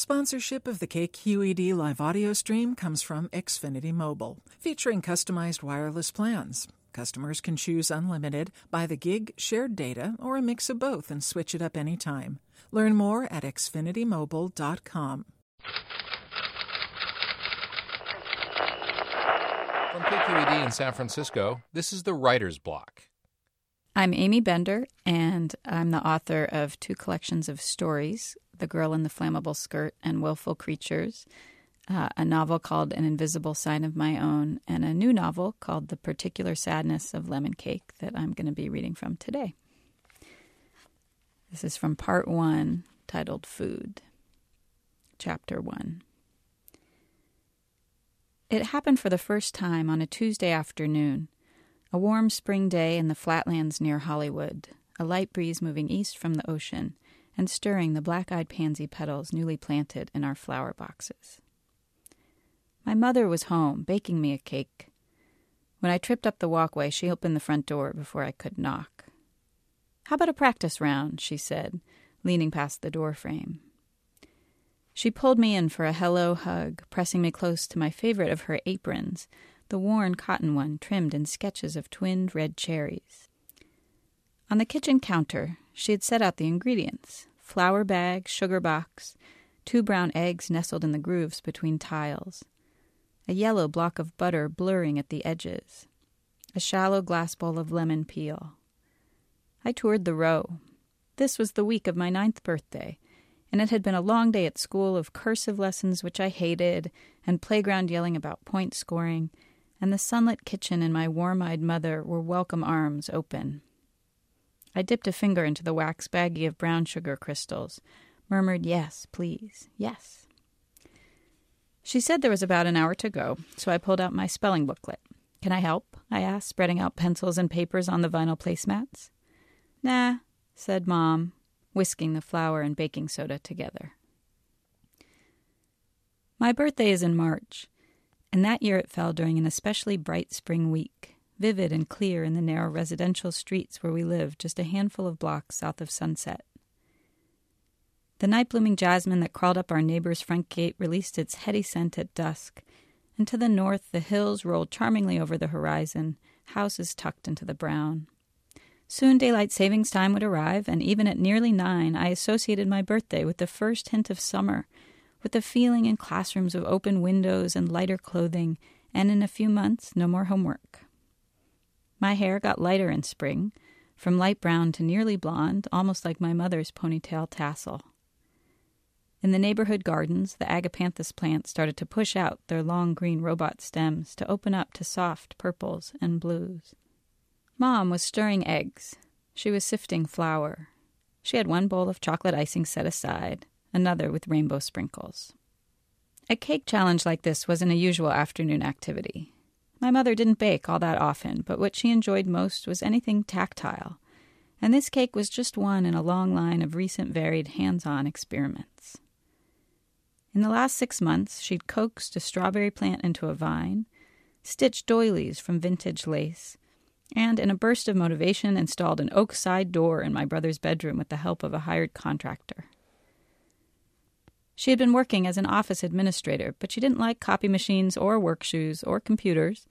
Sponsorship of the KQED live audio stream comes from Xfinity Mobile, featuring customized wireless plans. Customers can choose unlimited, by the gig, shared data, or a mix of both and switch it up anytime. Learn more at xfinitymobile.com. From KQED in San Francisco, this is the Writer's Block. I'm Aimee Bender, and I'm the author of two collections of stories The Girl in the Flammable Skirt and Willful Creatures, uh, a novel called An Invisible Sign of My Own, and a new novel called The Particular Sadness of Lemon Cake that I'm going to be reading from today. This is from part one, titled Food. Chapter one. It happened for the first time on a Tuesday afternoon. A warm spring day in the flatlands near Hollywood, a light breeze moving east from the ocean and stirring the black eyed pansy petals newly planted in our flower boxes. My mother was home, baking me a cake. When I tripped up the walkway, she opened the front door before I could knock. How about a practice round? she said, leaning past the door frame. She pulled me in for a hello hug, pressing me close to my favorite of her aprons, the worn cotton one trimmed in sketches of twinned red cherries. On the kitchen counter, she had set out the ingredients flour bag, sugar box, two brown eggs nestled in the grooves between tiles, a yellow block of butter blurring at the edges, a shallow glass bowl of lemon peel. I toured the row. This was the week of my ninth birthday, and it had been a long day at school of cursive lessons which I hated, and playground yelling about point scoring, and the sunlit kitchen and my warm eyed mother were welcome arms open. I dipped a finger into the wax baggie of brown sugar crystals, murmured, Yes, please, yes. She said there was about an hour to go, so I pulled out my spelling booklet. Can I help? I asked, spreading out pencils and papers on the vinyl placemats. Nah, said Mom, whisking the flour and baking soda together. My birthday is in March, and that year it fell during an especially bright spring week, vivid and clear in the narrow residential streets where we lived just a handful of blocks south of Sunset. The night blooming jasmine that crawled up our neighbor's front gate released its heady scent at dusk, and to the north the hills rolled charmingly over the horizon, houses tucked into the brown. Soon daylight savings time would arrive, and even at nearly nine I associated my birthday with the first hint of summer with the feeling in classrooms of open windows and lighter clothing, and in a few months, no more homework. My hair got lighter in spring, from light brown to nearly blonde, almost like my mother's ponytail tassel. In the neighborhood gardens, the agapanthus plants started to push out their long green robot stems to open up to soft purples and blues. Mom was stirring eggs. She was sifting flour. She had one bowl of chocolate icing set aside, another with rainbow sprinkles. A cake challenge like this was an unusual afternoon activity. My mother didn't bake all that often, but what she enjoyed most was anything tactile, and this cake was just one in a long line of recent varied hands on experiments. In the last six months, she'd coaxed a strawberry plant into a vine, stitched doilies from vintage lace, and in a burst of motivation installed an oak side door in my brother's bedroom with the help of a hired contractor. She had been working as an office administrator, but she didn't like copy machines or work shoes or computers.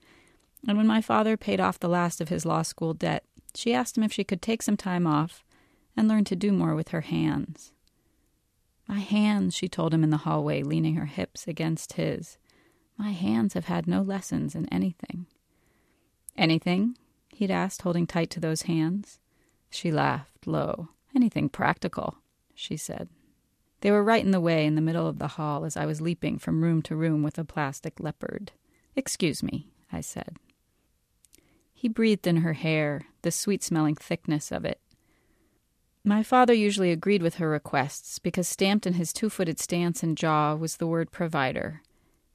And when my father paid off the last of his law school debt, she asked him if she could take some time off and learn to do more with her hands. My hands, she told him in the hallway, leaning her hips against his. My hands have had no lessons in anything. Anything? he'd asked, holding tight to those hands. She laughed low. Anything practical, she said. They were right in the way in the middle of the hall as I was leaping from room to room with a plastic leopard. Excuse me, I said. He breathed in her hair, the sweet smelling thickness of it. My father usually agreed with her requests because stamped in his two footed stance and jaw was the word provider.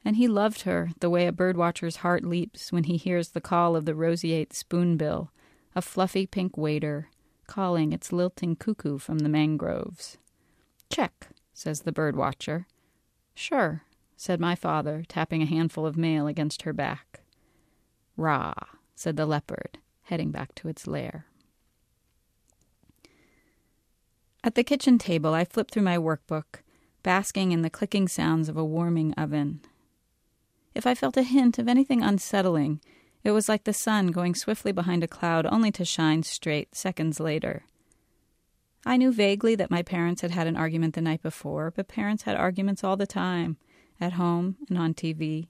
And he loved her the way a birdwatcher's heart leaps when he hears the call of the roseate spoonbill, a fluffy pink wader, calling its lilting cuckoo from the mangroves. Check, says the bird watcher. Sure, said my father, tapping a handful of mail against her back. Rah, said the leopard, heading back to its lair. At the kitchen table, I flipped through my workbook, basking in the clicking sounds of a warming oven. If I felt a hint of anything unsettling, it was like the sun going swiftly behind a cloud only to shine straight seconds later. I knew vaguely that my parents had had an argument the night before, but parents had arguments all the time, at home and on TV.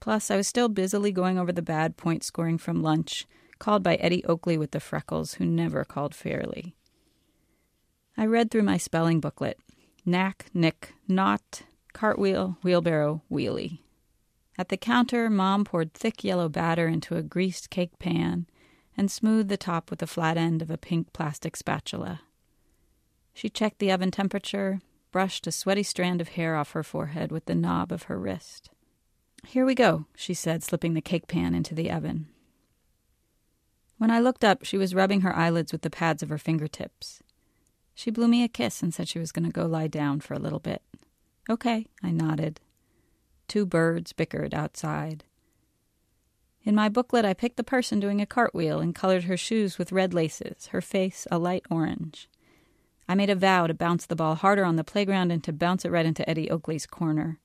Plus, I was still busily going over the bad point scoring from lunch, called by Eddie Oakley with the freckles, who never called fairly. I read through my spelling booklet knack, nick, knot, cartwheel, wheelbarrow, wheelie. At the counter, Mom poured thick yellow batter into a greased cake pan and smoothed the top with the flat end of a pink plastic spatula. She checked the oven temperature, brushed a sweaty strand of hair off her forehead with the knob of her wrist. Here we go, she said, slipping the cake pan into the oven. When I looked up, she was rubbing her eyelids with the pads of her fingertips. She blew me a kiss and said she was going to go lie down for a little bit. Okay, I nodded. Two birds bickered outside. In my booklet, I picked the person doing a cartwheel and colored her shoes with red laces, her face a light orange. I made a vow to bounce the ball harder on the playground and to bounce it right into Eddie Oakley's corner.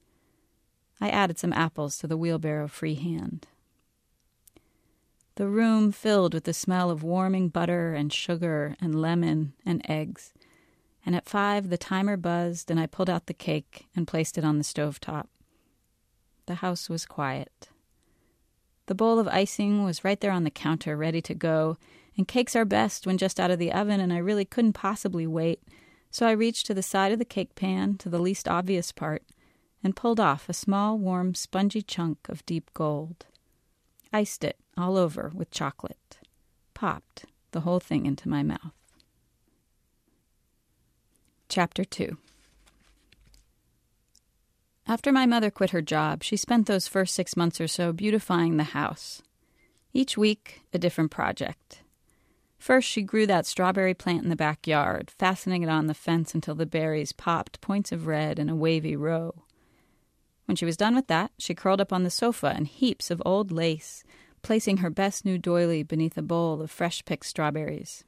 I added some apples to the wheelbarrow freehand. The room filled with the smell of warming butter and sugar and lemon and eggs. And at five, the timer buzzed, and I pulled out the cake and placed it on the stove top. The house was quiet. The bowl of icing was right there on the counter, ready to go, and cakes are best when just out of the oven, and I really couldn't possibly wait, so I reached to the side of the cake pan, to the least obvious part, and pulled off a small, warm, spongy chunk of deep gold. Iced it all over with chocolate. Popped the whole thing into my mouth. Chapter 2 after my mother quit her job, she spent those first six months or so beautifying the house. Each week, a different project. First, she grew that strawberry plant in the backyard, fastening it on the fence until the berries popped points of red in a wavy row. When she was done with that, she curled up on the sofa in heaps of old lace, placing her best new doily beneath a bowl of fresh picked strawberries.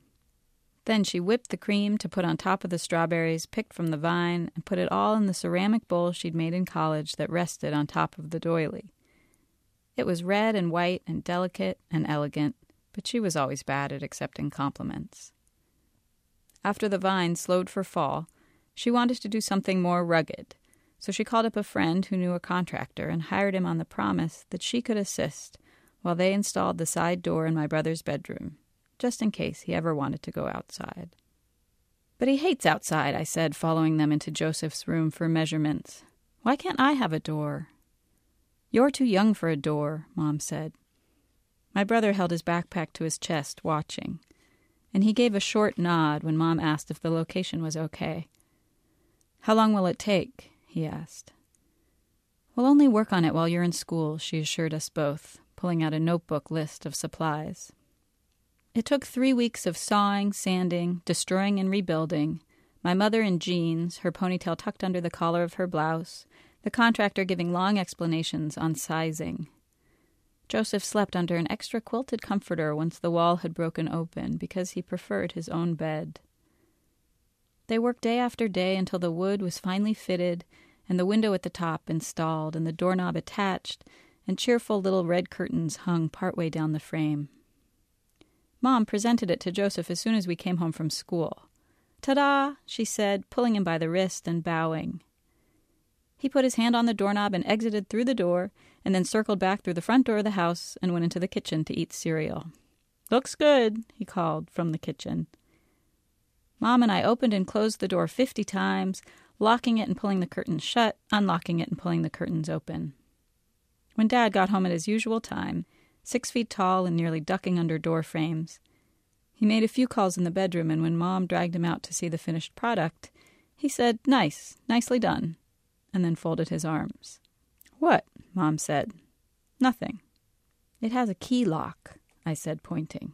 Then she whipped the cream to put on top of the strawberries picked from the vine and put it all in the ceramic bowl she'd made in college that rested on top of the doily. It was red and white and delicate and elegant, but she was always bad at accepting compliments. After the vine slowed for fall, she wanted to do something more rugged, so she called up a friend who knew a contractor and hired him on the promise that she could assist while they installed the side door in my brother's bedroom just in case he ever wanted to go outside. But he hates outside, I said, following them into Joseph's room for measurements. Why can't I have a door? You're too young for a door, Mom said. My brother held his backpack to his chest, watching, and he gave a short nod when Mom asked if the location was okay. How long will it take? he asked. We'll only work on it while you're in school, she assured us both, pulling out a notebook list of supplies. It took three weeks of sawing, sanding, destroying, and rebuilding. My mother in jeans, her ponytail tucked under the collar of her blouse, the contractor giving long explanations on sizing. Joseph slept under an extra quilted comforter once the wall had broken open because he preferred his own bed. They worked day after day until the wood was finally fitted and the window at the top installed and the doorknob attached and cheerful little red curtains hung part way down the frame. Mom presented it to Joseph as soon as we came home from school. Ta da! she said, pulling him by the wrist and bowing. He put his hand on the doorknob and exited through the door, and then circled back through the front door of the house and went into the kitchen to eat cereal. Looks good, he called from the kitchen. Mom and I opened and closed the door fifty times, locking it and pulling the curtains shut, unlocking it and pulling the curtains open. When Dad got home at his usual time, six feet tall and nearly ducking under door frames. He made a few calls in the bedroom, and when Mom dragged him out to see the finished product, he said, Nice, nicely done, and then folded his arms. What? Mom said. Nothing. It has a key lock, I said, pointing.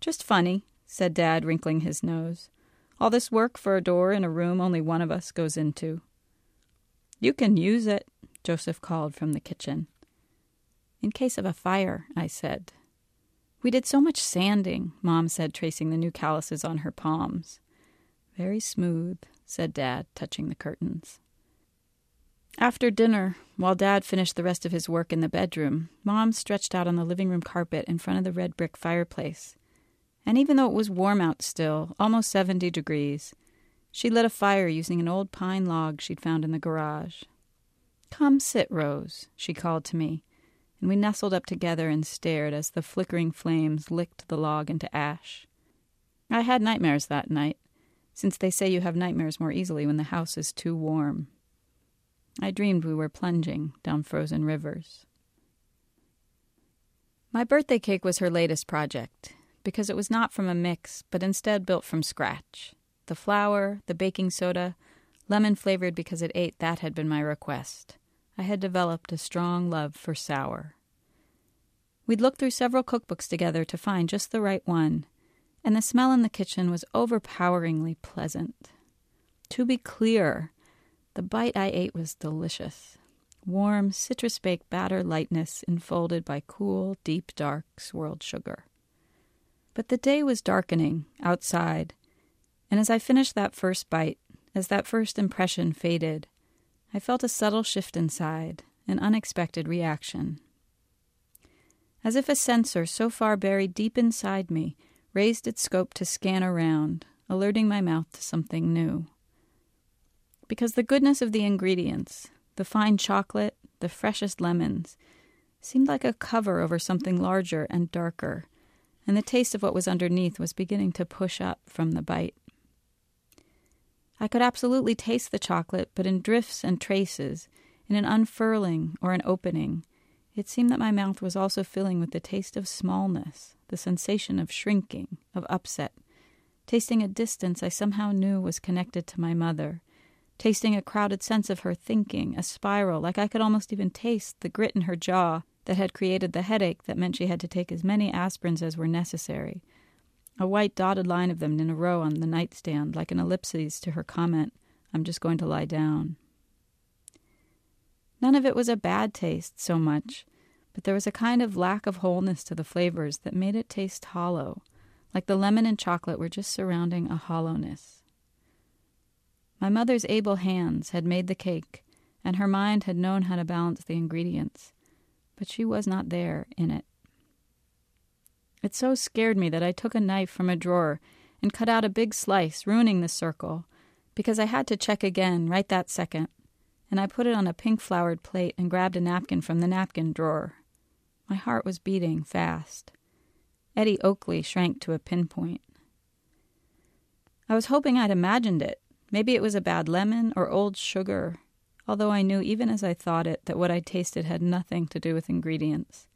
Just funny, said Dad, wrinkling his nose. All this work for a door in a room only one of us goes into. You can use it, Joseph called from the kitchen. In case of a fire, I said. We did so much sanding, Mom said, tracing the new calluses on her palms. Very smooth, said Dad, touching the curtains. After dinner, while Dad finished the rest of his work in the bedroom, Mom stretched out on the living room carpet in front of the red brick fireplace. And even though it was warm out still, almost 70 degrees, she lit a fire using an old pine log she'd found in the garage. Come sit, Rose, she called to me, and we nestled up together and stared as the flickering flames licked the log into ash. I had nightmares that night, since they say you have nightmares more easily when the house is too warm. I dreamed we were plunging down frozen rivers. My birthday cake was her latest project, because it was not from a mix, but instead built from scratch. The flour, the baking soda, lemon flavored because it ate, that had been my request. I had developed a strong love for sour. We'd looked through several cookbooks together to find just the right one, and the smell in the kitchen was overpoweringly pleasant. To be clear, the bite I ate was delicious. Warm, citrus baked batter lightness enfolded by cool, deep, dark, swirled sugar. But the day was darkening outside, and as I finished that first bite, as that first impression faded, I felt a subtle shift inside, an unexpected reaction. As if a sensor so far buried deep inside me raised its scope to scan around, alerting my mouth to something new. Because the goodness of the ingredients, the fine chocolate, the freshest lemons, seemed like a cover over something larger and darker, and the taste of what was underneath was beginning to push up from the bite. I could absolutely taste the chocolate, but in drifts and traces, in an unfurling or an opening. It seemed that my mouth was also filling with the taste of smallness, the sensation of shrinking, of upset, tasting a distance I somehow knew was connected to my mother, tasting a crowded sense of her thinking, a spiral, like I could almost even taste the grit in her jaw that had created the headache that meant she had to take as many aspirins as were necessary, a white dotted line of them in a row on the nightstand, like an ellipsis to her comment, I'm just going to lie down. None of it was a bad taste so much, but there was a kind of lack of wholeness to the flavors that made it taste hollow, like the lemon and chocolate were just surrounding a hollowness. My mother's able hands had made the cake, and her mind had known how to balance the ingredients, but she was not there in it. It so scared me that I took a knife from a drawer and cut out a big slice, ruining the circle, because I had to check again right that second, and I put it on a pink flowered plate and grabbed a napkin from the napkin drawer. My heart was beating fast. Eddie Oakley shrank to a pinpoint. I was hoping I'd imagined it. Maybe it was a bad lemon or old sugar, although I knew even as I thought it that what I tasted had nothing to do with ingredients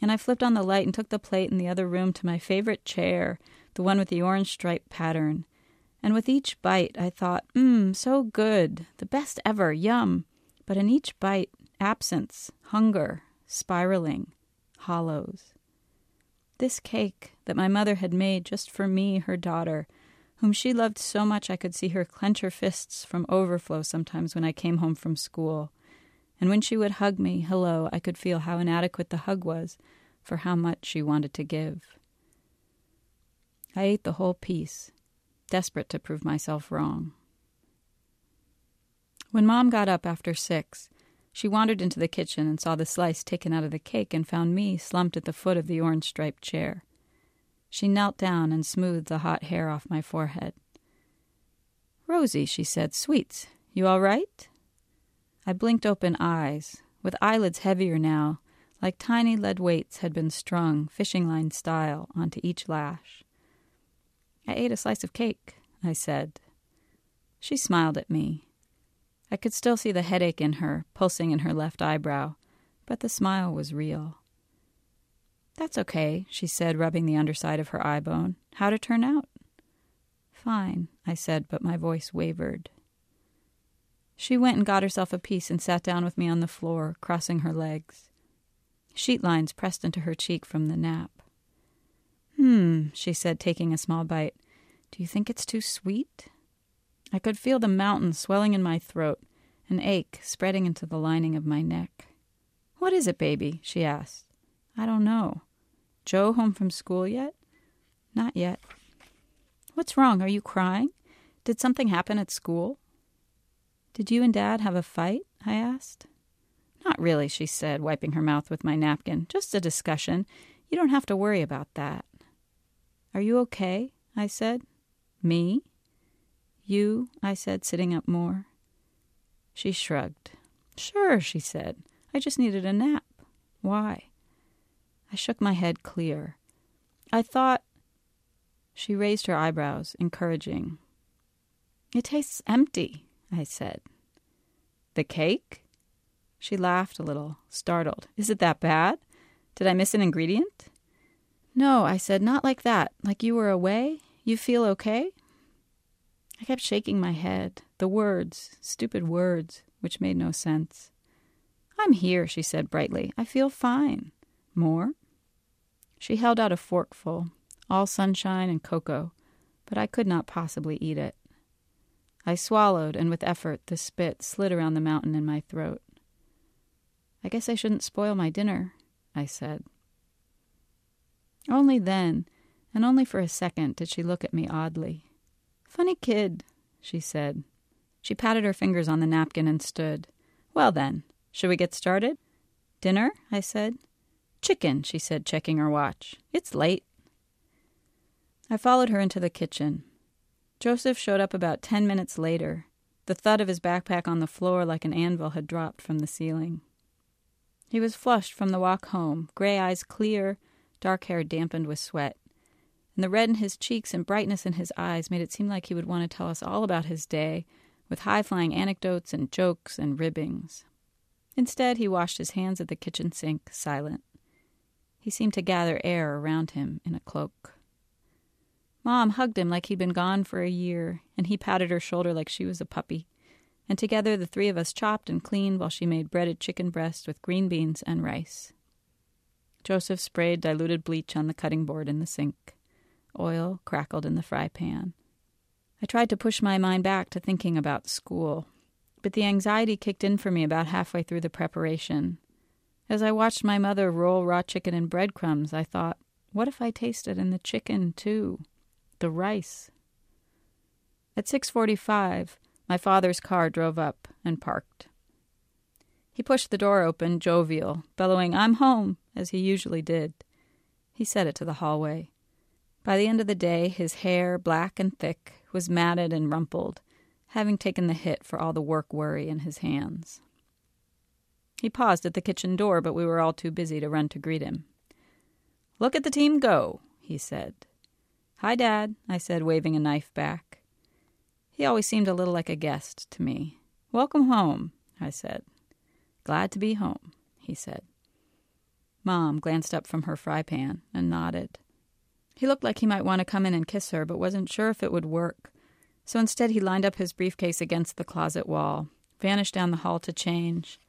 and I flipped on the light and took the plate in the other room to my favorite chair, the one with the orange stripe pattern. And with each bite, I thought, mmm, so good, the best ever, yum. But in each bite, absence, hunger, spiraling, hollows. This cake that my mother had made just for me, her daughter, whom she loved so much I could see her clench her fists from overflow sometimes when I came home from school and when she would hug me, hello, I could feel how inadequate the hug was for how much she wanted to give. I ate the whole piece, desperate to prove myself wrong. When Mom got up after six, she wandered into the kitchen and saw the slice taken out of the cake and found me slumped at the foot of the orange striped chair. She knelt down and smoothed the hot hair off my forehead. Rosie, she said, sweets, you all right? I blinked open eyes, with eyelids heavier now, like tiny lead weights had been strung, fishing line style, onto each lash. I ate a slice of cake, I said. She smiled at me. I could still see the headache in her, pulsing in her left eyebrow, but the smile was real. That's okay, she said, rubbing the underside of her eye bone. How'd it turn out? Fine, I said, but my voice wavered. She went and got herself a piece and sat down with me on the floor, crossing her legs. Sheet lines pressed into her cheek from the nap. Hmm, she said, taking a small bite. Do you think it's too sweet? I could feel the mountain swelling in my throat, an ache spreading into the lining of my neck. What is it, baby? she asked. I don't know. Joe home from school yet? Not yet. What's wrong? Are you crying? Did something happen at school? Did you and Dad have a fight? I asked. Not really, she said, wiping her mouth with my napkin. Just a discussion. You don't have to worry about that. Are you okay? I said. Me? You? I said, sitting up more. She shrugged. Sure, she said. I just needed a nap. Why? I shook my head clear. I thought. She raised her eyebrows, encouraging. It tastes empty, I said. The cake? She laughed a little, startled. Is it that bad? Did I miss an ingredient? No, I said, not like that. Like you were away? You feel okay? I kept shaking my head. The words, stupid words, which made no sense. I'm here, she said brightly. I feel fine. More? She held out a forkful, all sunshine and cocoa, but I could not possibly eat it. I swallowed, and with effort the spit slid around the mountain in my throat. I guess I shouldn't spoil my dinner, I said. Only then, and only for a second, did she look at me oddly. Funny kid, she said. She patted her fingers on the napkin and stood. Well, then, should we get started? Dinner? I said. Chicken, she said, checking her watch. It's late. I followed her into the kitchen. Joseph showed up about ten minutes later. The thud of his backpack on the floor like an anvil had dropped from the ceiling. He was flushed from the walk home, gray eyes clear, dark hair dampened with sweat. And the red in his cheeks and brightness in his eyes made it seem like he would want to tell us all about his day, with high flying anecdotes and jokes and ribbings. Instead, he washed his hands at the kitchen sink, silent. He seemed to gather air around him in a cloak. Mom hugged him like he'd been gone for a year, and he patted her shoulder like she was a puppy. And together the three of us chopped and cleaned while she made breaded chicken breast with green beans and rice. Joseph sprayed diluted bleach on the cutting board in the sink. Oil crackled in the fry pan. I tried to push my mind back to thinking about school, but the anxiety kicked in for me about halfway through the preparation. As I watched my mother roll raw chicken in breadcrumbs, I thought, what if I tasted in the chicken too? the rice. At 6:45, my father's car drove up and parked. He pushed the door open, jovial, bellowing, "I'm home," as he usually did. He said it to the hallway. By the end of the day, his hair, black and thick, was matted and rumpled, having taken the hit for all the work worry in his hands. He paused at the kitchen door, but we were all too busy to run to greet him. Look at the team go, he said. Hi, Dad, I said, waving a knife back. He always seemed a little like a guest to me. Welcome home, I said. Glad to be home, he said. Mom glanced up from her fry pan and nodded. He looked like he might want to come in and kiss her, but wasn't sure if it would work. So instead, he lined up his briefcase against the closet wall, vanished down the hall to change,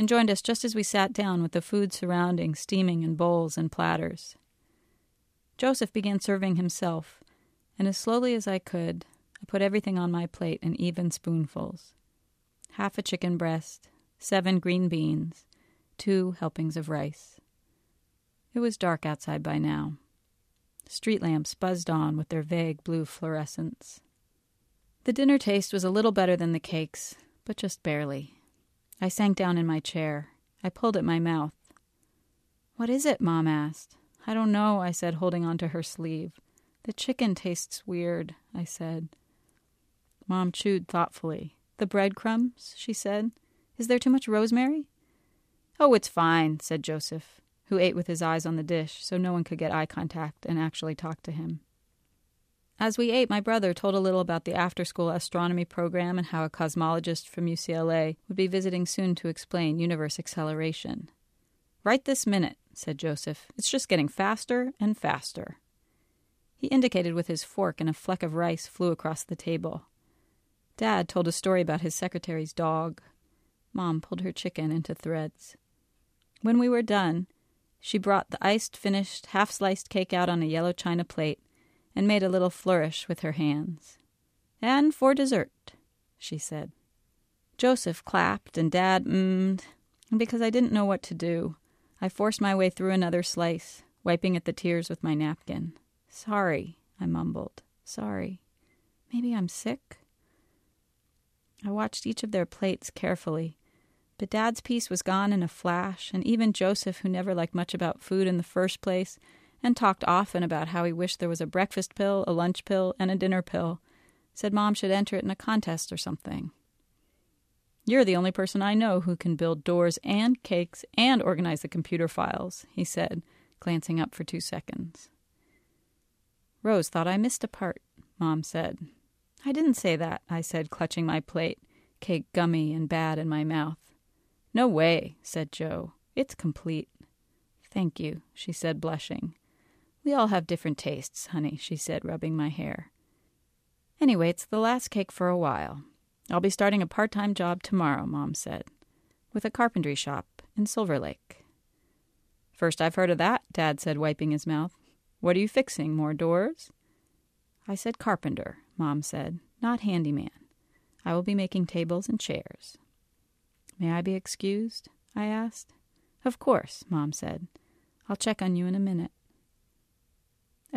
and joined us just as we sat down with the food surrounding steaming in bowls and platters. Joseph began serving himself, and as slowly as I could, I put everything on my plate in even spoonfuls half a chicken breast, seven green beans, two helpings of rice. It was dark outside by now. Street lamps buzzed on with their vague blue fluorescence. The dinner taste was a little better than the cakes, but just barely. I sank down in my chair. I pulled at my mouth. What is it? Mom asked. I don't know, I said, holding onto her sleeve. The chicken tastes weird, I said. Mom chewed thoughtfully. The breadcrumbs, she said. Is there too much rosemary? Oh, it's fine, said Joseph, who ate with his eyes on the dish so no one could get eye contact and actually talk to him. As we ate, my brother told a little about the after school astronomy program and how a cosmologist from UCLA would be visiting soon to explain universe acceleration. Right this minute, said Joseph. It's just getting faster and faster. He indicated with his fork, and a fleck of rice flew across the table. Dad told a story about his secretary's dog. Mom pulled her chicken into threads. When we were done, she brought the iced, finished, half sliced cake out on a yellow china plate and made a little flourish with her hands. And for dessert, she said. Joseph clapped and Dad mmm'd, and because I didn't know what to do, I forced my way through another slice, wiping at the tears with my napkin. Sorry, I mumbled. Sorry. Maybe I'm sick? I watched each of their plates carefully, But Dad's piece was gone in a flash, and even Joseph, who never liked much about food in the first place, and talked often about how he wished there was a breakfast pill, a lunch pill, and a dinner pill, said Mom should enter it in a contest or something. You're the only person I know who can build doors and cakes and organize the computer files, he said, glancing up for two seconds. Rose thought I missed a part, Mom said. I didn't say that, I said, clutching my plate, cake gummy and bad in my mouth. No way, said Joe. It's complete. Thank you, she said, blushing. We all have different tastes, honey, she said, rubbing my hair. Anyway, it's the last cake for a while. I'll be starting a part time job tomorrow, Mom said, with a carpentry shop in Silver Lake. First I've heard of that, Dad said, wiping his mouth. What are you fixing? More doors? I said carpenter, Mom said, not handyman. I will be making tables and chairs. May I be excused? I asked. Of course, Mom said. I'll check on you in a minute.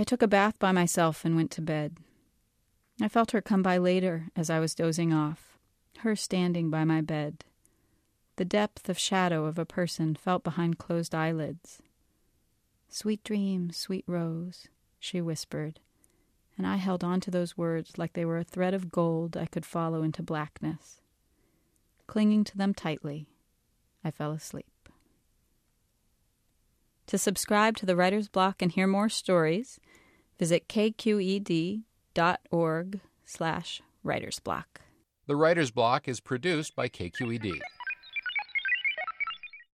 I took a bath by myself and went to bed. I felt her come by later as I was dozing off, her standing by my bed. The depth of shadow of a person felt behind closed eyelids. Sweet dreams, sweet rose, she whispered, and I held on to those words like they were a thread of gold I could follow into blackness. Clinging to them tightly, I fell asleep. To subscribe to the Writer's Block and hear more stories, visit kqed.org slash writersblock. The Writer's Block is produced by KQED.